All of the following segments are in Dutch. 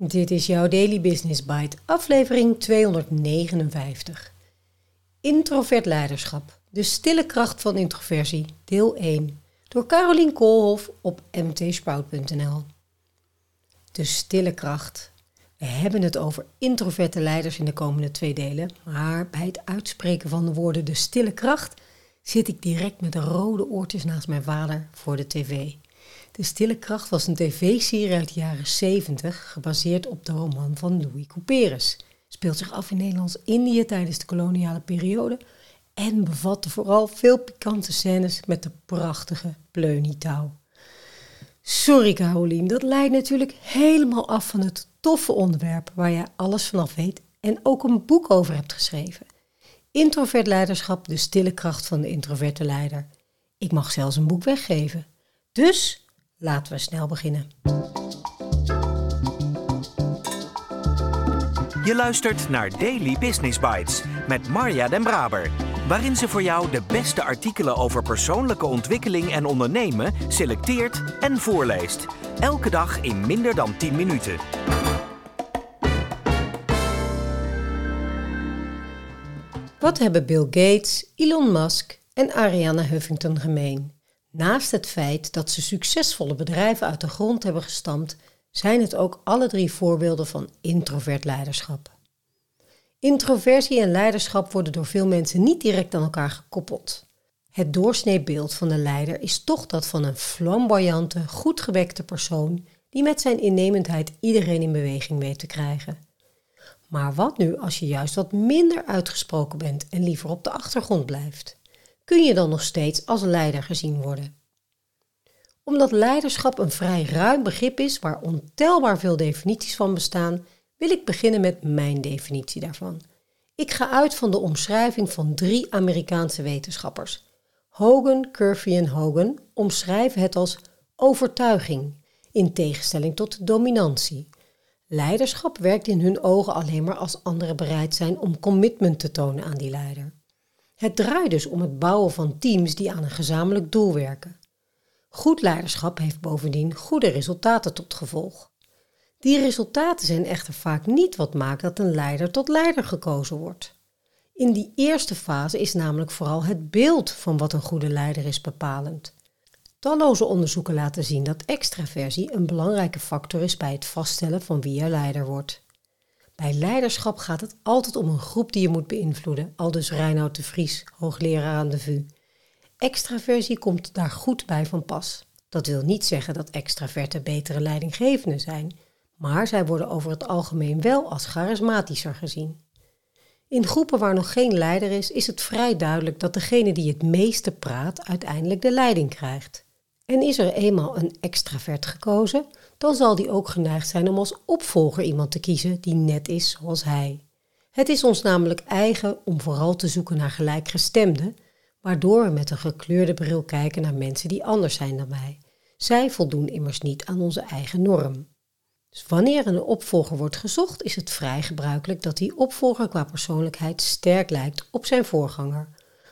Dit is jouw Daily Business Bite, aflevering 259. Introvert leiderschap, de stille kracht van introversie, deel 1, door Carolien Koolhof op mtsprout.nl. De stille kracht. We hebben het over introverte leiders in de komende twee delen, maar bij het uitspreken van de woorden de stille kracht zit ik direct met de rode oortjes naast mijn vader voor de tv. De Stille Kracht was een tv-serie uit de jaren 70, gebaseerd op de roman van Louis Couperus. Speelt zich af in Nederlands-Indië tijdens de koloniale periode en bevatte vooral veel pikante scènes met de prachtige pleunitouw. Sorry Carolien, dat leidt natuurlijk helemaal af van het toffe onderwerp waar jij alles vanaf weet en ook een boek over hebt geschreven. Introvert leiderschap, de stille kracht van de introverte leider. Ik mag zelfs een boek weggeven. Dus Laten we snel beginnen. Je luistert naar Daily Business Bites met Marja Den Braber, waarin ze voor jou de beste artikelen over persoonlijke ontwikkeling en ondernemen selecteert en voorleest. Elke dag in minder dan 10 minuten. Wat hebben Bill Gates, Elon Musk en Ariana Huffington gemeen? Naast het feit dat ze succesvolle bedrijven uit de grond hebben gestampt, zijn het ook alle drie voorbeelden van introvert leiderschap. Introversie en leiderschap worden door veel mensen niet direct aan elkaar gekoppeld. Het doorsneebeeld van de leider is toch dat van een flamboyante, goed gewekte persoon die met zijn innemendheid iedereen in beweging weet te krijgen. Maar wat nu als je juist wat minder uitgesproken bent en liever op de achtergrond blijft? Kun je dan nog steeds als leider gezien worden. Omdat leiderschap een vrij ruim begrip is waar ontelbaar veel definities van bestaan, wil ik beginnen met mijn definitie daarvan. Ik ga uit van de omschrijving van drie Amerikaanse wetenschappers. Hogan, Curvy en Hogan omschrijven het als overtuiging, in tegenstelling tot dominantie. Leiderschap werkt in hun ogen alleen maar als anderen bereid zijn om commitment te tonen aan die leider. Het draait dus om het bouwen van teams die aan een gezamenlijk doel werken. Goed leiderschap heeft bovendien goede resultaten tot gevolg. Die resultaten zijn echter vaak niet wat maakt dat een leider tot leider gekozen wordt. In die eerste fase is namelijk vooral het beeld van wat een goede leider is bepalend. Talloze onderzoeken laten zien dat extraversie een belangrijke factor is bij het vaststellen van wie er leider wordt. Bij leiderschap gaat het altijd om een groep die je moet beïnvloeden, aldus Reinoud de Vries, hoogleraar aan de VU. Extraversie komt daar goed bij van pas. Dat wil niet zeggen dat extraverten betere leidinggevenden zijn, maar zij worden over het algemeen wel als charismatischer gezien. In groepen waar nog geen leider is, is het vrij duidelijk dat degene die het meeste praat uiteindelijk de leiding krijgt. En is er eenmaal een extravert gekozen, dan zal die ook geneigd zijn om als opvolger iemand te kiezen die net is zoals hij. Het is ons namelijk eigen om vooral te zoeken naar gelijkgestemden, waardoor we met een gekleurde bril kijken naar mensen die anders zijn dan wij. Zij voldoen immers niet aan onze eigen norm. Dus wanneer een opvolger wordt gezocht, is het vrij gebruikelijk dat die opvolger qua persoonlijkheid sterk lijkt op zijn voorganger.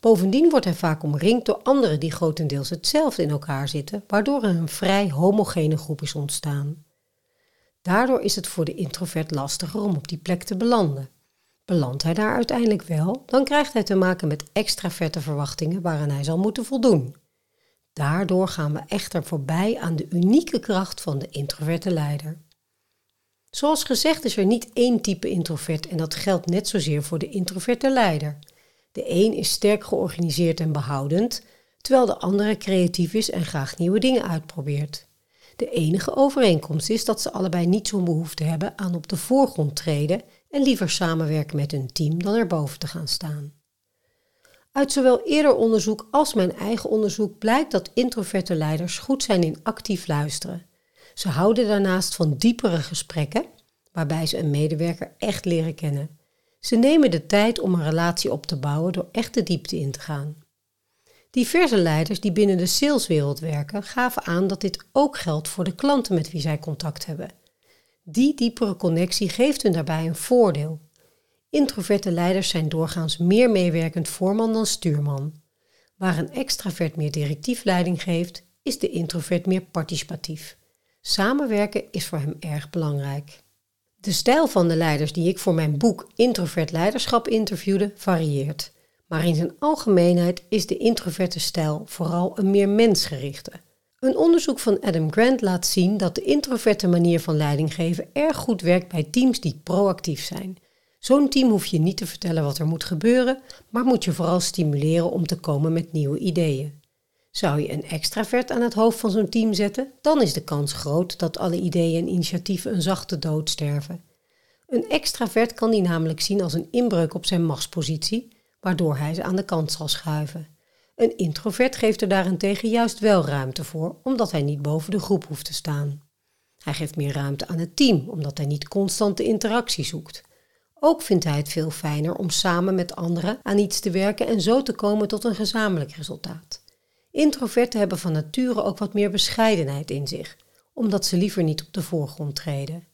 Bovendien wordt hij vaak omringd door anderen die grotendeels hetzelfde in elkaar zitten, waardoor er een vrij homogene groep is ontstaan. Daardoor is het voor de introvert lastiger om op die plek te belanden. Belandt hij daar uiteindelijk wel, dan krijgt hij te maken met extraverte verwachtingen waaraan hij zal moeten voldoen. Daardoor gaan we echter voorbij aan de unieke kracht van de introverte leider. Zoals gezegd is er niet één type introvert en dat geldt net zozeer voor de introverte leider. De een is sterk georganiseerd en behoudend, terwijl de andere creatief is en graag nieuwe dingen uitprobeert. De enige overeenkomst is dat ze allebei niet zo'n behoefte hebben aan op de voorgrond treden en liever samenwerken met hun team dan erboven te gaan staan. Uit zowel eerder onderzoek als mijn eigen onderzoek blijkt dat introverte leiders goed zijn in actief luisteren. Ze houden daarnaast van diepere gesprekken, waarbij ze een medewerker echt leren kennen. Ze nemen de tijd om een relatie op te bouwen door echt de diepte in te gaan. Diverse leiders die binnen de saleswereld werken gaven aan dat dit ook geldt voor de klanten met wie zij contact hebben. Die diepere connectie geeft hun daarbij een voordeel. Introverte leiders zijn doorgaans meer meewerkend voorman dan stuurman. Waar een extravert meer directief leiding geeft, is de introvert meer participatief. Samenwerken is voor hem erg belangrijk. De stijl van de leiders die ik voor mijn boek Introvert Leiderschap interviewde varieert. Maar in zijn algemeenheid is de introverte stijl vooral een meer mensgerichte. Een onderzoek van Adam Grant laat zien dat de introverte manier van leiding geven erg goed werkt bij teams die proactief zijn. Zo'n team hoef je niet te vertellen wat er moet gebeuren, maar moet je vooral stimuleren om te komen met nieuwe ideeën. Zou je een extravert aan het hoofd van zo'n team zetten, dan is de kans groot dat alle ideeën en initiatieven een zachte dood sterven. Een extravert kan die namelijk zien als een inbreuk op zijn machtspositie, waardoor hij ze aan de kant zal schuiven. Een introvert geeft er daarentegen juist wel ruimte voor, omdat hij niet boven de groep hoeft te staan. Hij geeft meer ruimte aan het team, omdat hij niet constant de interactie zoekt. Ook vindt hij het veel fijner om samen met anderen aan iets te werken en zo te komen tot een gezamenlijk resultaat. Introverten hebben van nature ook wat meer bescheidenheid in zich, omdat ze liever niet op de voorgrond treden.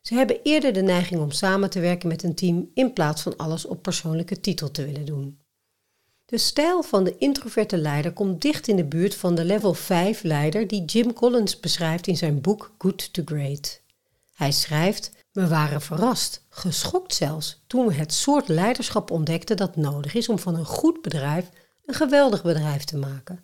Ze hebben eerder de neiging om samen te werken met een team in plaats van alles op persoonlijke titel te willen doen. De stijl van de introverte leider komt dicht in de buurt van de level 5 leider die Jim Collins beschrijft in zijn boek Good to Great. Hij schrijft: We waren verrast, geschokt zelfs, toen we het soort leiderschap ontdekten dat nodig is om van een goed bedrijf een geweldig bedrijf te maken.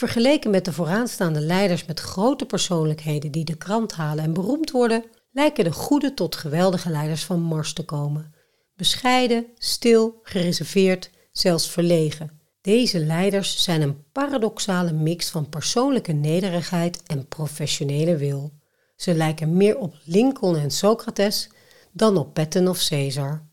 Vergeleken met de vooraanstaande leiders met grote persoonlijkheden die de krant halen en beroemd worden, lijken de goede tot geweldige leiders van Mars te komen. Bescheiden, stil, gereserveerd, zelfs verlegen. Deze leiders zijn een paradoxale mix van persoonlijke nederigheid en professionele wil. Ze lijken meer op Lincoln en Socrates dan op Patton of Caesar.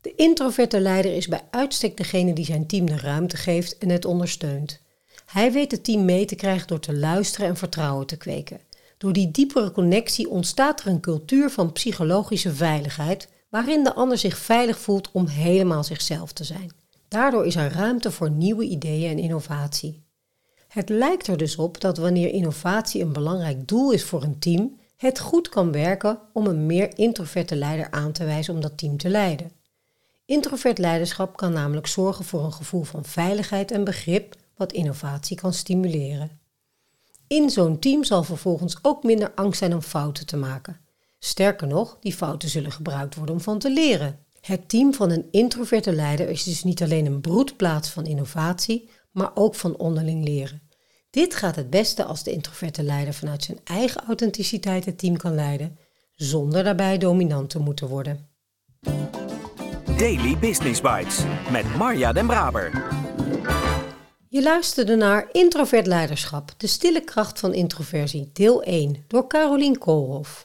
De introverte leider is bij uitstek degene die zijn team de ruimte geeft en het ondersteunt. Hij weet het team mee te krijgen door te luisteren en vertrouwen te kweken. Door die diepere connectie ontstaat er een cultuur van psychologische veiligheid, waarin de ander zich veilig voelt om helemaal zichzelf te zijn. Daardoor is er ruimte voor nieuwe ideeën en innovatie. Het lijkt er dus op dat wanneer innovatie een belangrijk doel is voor een team, het goed kan werken om een meer introverte leider aan te wijzen om dat team te leiden. Introvert leiderschap kan namelijk zorgen voor een gevoel van veiligheid en begrip, wat innovatie kan stimuleren. In zo'n team zal vervolgens ook minder angst zijn om fouten te maken. Sterker nog, die fouten zullen gebruikt worden om van te leren. Het team van een introverte leider is dus niet alleen een broedplaats van innovatie, maar ook van onderling leren. Dit gaat het beste als de introverte leider vanuit zijn eigen authenticiteit het team kan leiden, zonder daarbij dominant te moeten worden. Daily Business Bites met Marja Den Braber. Je luisterde naar Introvert Leiderschap, de stille kracht van introversie, deel 1, door Carolien Koolhof.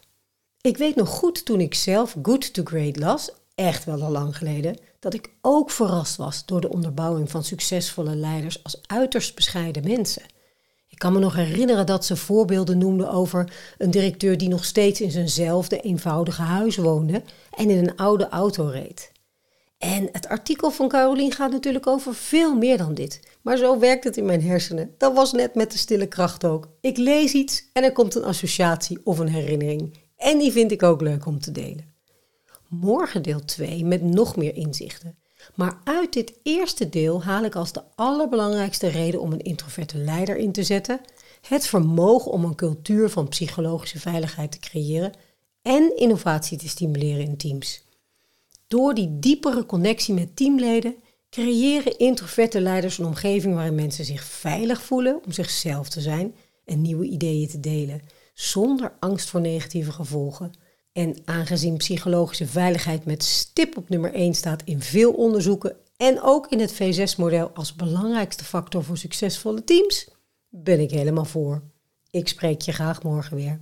Ik weet nog goed toen ik zelf Good to Great las, echt wel al lang geleden, dat ik ook verrast was door de onderbouwing van succesvolle leiders als uiterst bescheiden mensen. Ik kan me nog herinneren dat ze voorbeelden noemden over een directeur die nog steeds in zijnzelfde eenvoudige huis woonde en in een oude auto reed. En het artikel van Carolien gaat natuurlijk over veel meer dan dit. Maar zo werkt het in mijn hersenen. Dat was net met de stille kracht ook. Ik lees iets en er komt een associatie of een herinnering. En die vind ik ook leuk om te delen. Morgen deel 2 met nog meer inzichten. Maar uit dit eerste deel haal ik als de allerbelangrijkste reden om een introverte leider in te zetten het vermogen om een cultuur van psychologische veiligheid te creëren en innovatie te stimuleren in teams. Door die diepere connectie met teamleden creëren introverte leiders een omgeving waarin mensen zich veilig voelen om zichzelf te zijn en nieuwe ideeën te delen, zonder angst voor negatieve gevolgen. En aangezien psychologische veiligheid met stip op nummer 1 staat in veel onderzoeken en ook in het V6-model als belangrijkste factor voor succesvolle teams, ben ik helemaal voor. Ik spreek je graag morgen weer.